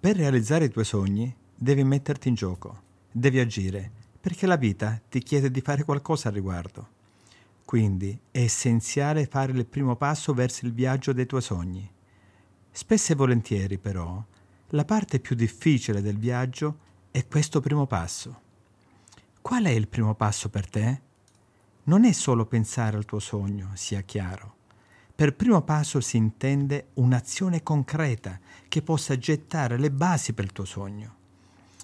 Per realizzare i tuoi sogni devi metterti in gioco, devi agire, perché la vita ti chiede di fare qualcosa al riguardo. Quindi è essenziale fare il primo passo verso il viaggio dei tuoi sogni. Spesso e volentieri, però, la parte più difficile del viaggio è questo primo passo. Qual è il primo passo per te? Non è solo pensare al tuo sogno, sia chiaro. Per primo passo si intende un'azione concreta che possa gettare le basi per il tuo sogno.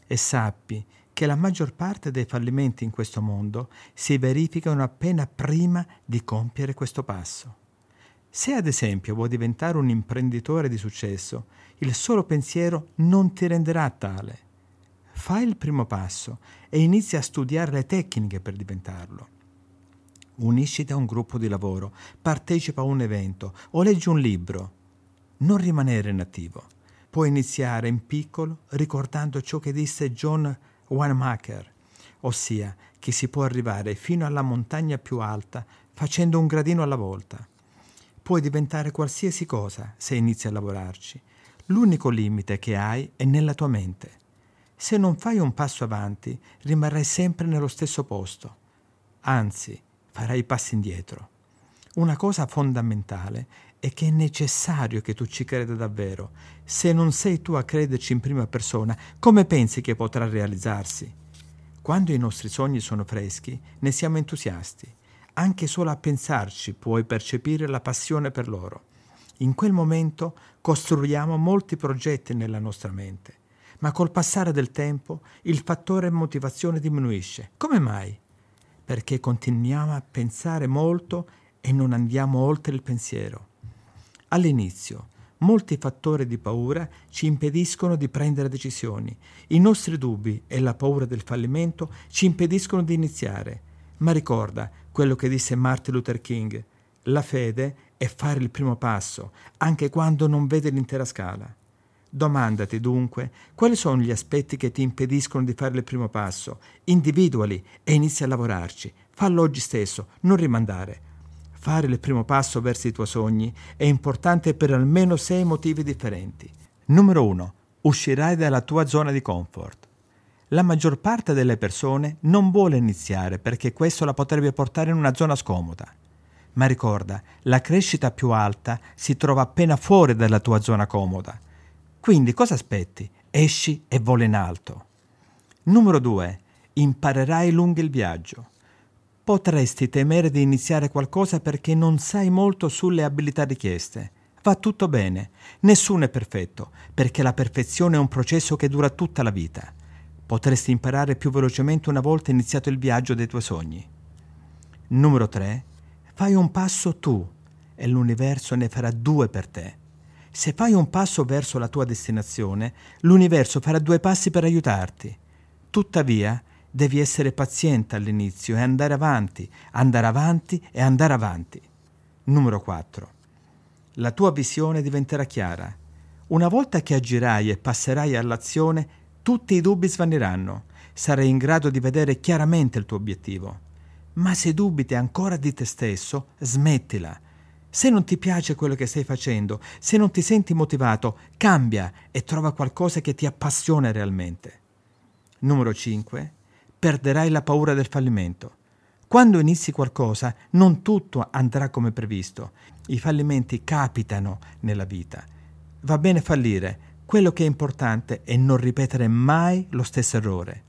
E sappi che la maggior parte dei fallimenti in questo mondo si verificano appena prima di compiere questo passo. Se ad esempio vuoi diventare un imprenditore di successo, il solo pensiero non ti renderà tale. Fai il primo passo e inizia a studiare le tecniche per diventarlo unisciti a un gruppo di lavoro, partecipa a un evento o leggi un libro. Non rimanere inattivo. Puoi iniziare in piccolo ricordando ciò che disse John Wanamaker, ossia che si può arrivare fino alla montagna più alta facendo un gradino alla volta. Puoi diventare qualsiasi cosa se inizi a lavorarci. L'unico limite che hai è nella tua mente. Se non fai un passo avanti, rimarrai sempre nello stesso posto. Anzi, farai passi indietro. Una cosa fondamentale è che è necessario che tu ci creda davvero. Se non sei tu a crederci in prima persona, come pensi che potrà realizzarsi? Quando i nostri sogni sono freschi, ne siamo entusiasti. Anche solo a pensarci puoi percepire la passione per loro. In quel momento costruiamo molti progetti nella nostra mente, ma col passare del tempo il fattore motivazione diminuisce. Come mai? Perché continuiamo a pensare molto e non andiamo oltre il pensiero. All'inizio, molti fattori di paura ci impediscono di prendere decisioni. I nostri dubbi e la paura del fallimento ci impediscono di iniziare. Ma ricorda quello che disse Martin Luther King, la fede è fare il primo passo, anche quando non vede l'intera scala. Domandati dunque quali sono gli aspetti che ti impediscono di fare il primo passo, individuali e inizia a lavorarci. Fallo oggi stesso, non rimandare. Fare il primo passo verso i tuoi sogni è importante per almeno sei motivi differenti. Numero 1. Uscirai dalla tua zona di comfort. La maggior parte delle persone non vuole iniziare perché questo la potrebbe portare in una zona scomoda. Ma ricorda, la crescita più alta si trova appena fuori dalla tua zona comoda. Quindi cosa aspetti? Esci e vola in alto. Numero 2. Imparerai lungo il viaggio. Potresti temere di iniziare qualcosa perché non sai molto sulle abilità richieste. Va tutto bene, nessuno è perfetto, perché la perfezione è un processo che dura tutta la vita. Potresti imparare più velocemente una volta iniziato il viaggio dei tuoi sogni. Numero 3. Fai un passo tu e l'universo ne farà due per te. Se fai un passo verso la tua destinazione, l'universo farà due passi per aiutarti. Tuttavia, devi essere paziente all'inizio e andare avanti, andare avanti e andare avanti. Numero 4. La tua visione diventerà chiara. Una volta che agirai e passerai all'azione, tutti i dubbi svaniranno. Sarai in grado di vedere chiaramente il tuo obiettivo. Ma se dubiti ancora di te stesso, smettila se non ti piace quello che stai facendo, se non ti senti motivato, cambia e trova qualcosa che ti appassiona realmente. Numero 5. Perderai la paura del fallimento. Quando inizi qualcosa, non tutto andrà come previsto. I fallimenti capitano nella vita. Va bene fallire, quello che è importante è non ripetere mai lo stesso errore.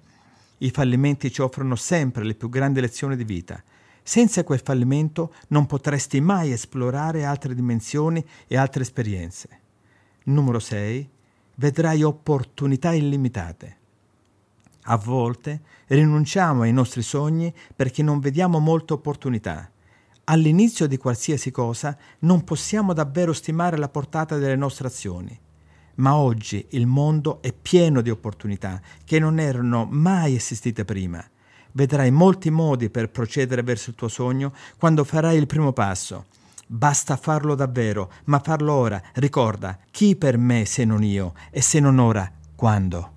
I fallimenti ci offrono sempre le più grandi lezioni di vita. Senza quel fallimento non potresti mai esplorare altre dimensioni e altre esperienze. Numero 6. Vedrai opportunità illimitate. A volte rinunciamo ai nostri sogni perché non vediamo molte opportunità. All'inizio di qualsiasi cosa non possiamo davvero stimare la portata delle nostre azioni. Ma oggi il mondo è pieno di opportunità che non erano mai esistite prima vedrai molti modi per procedere verso il tuo sogno quando farai il primo passo. Basta farlo davvero, ma farlo ora. Ricorda, chi per me se non io? E se non ora, quando?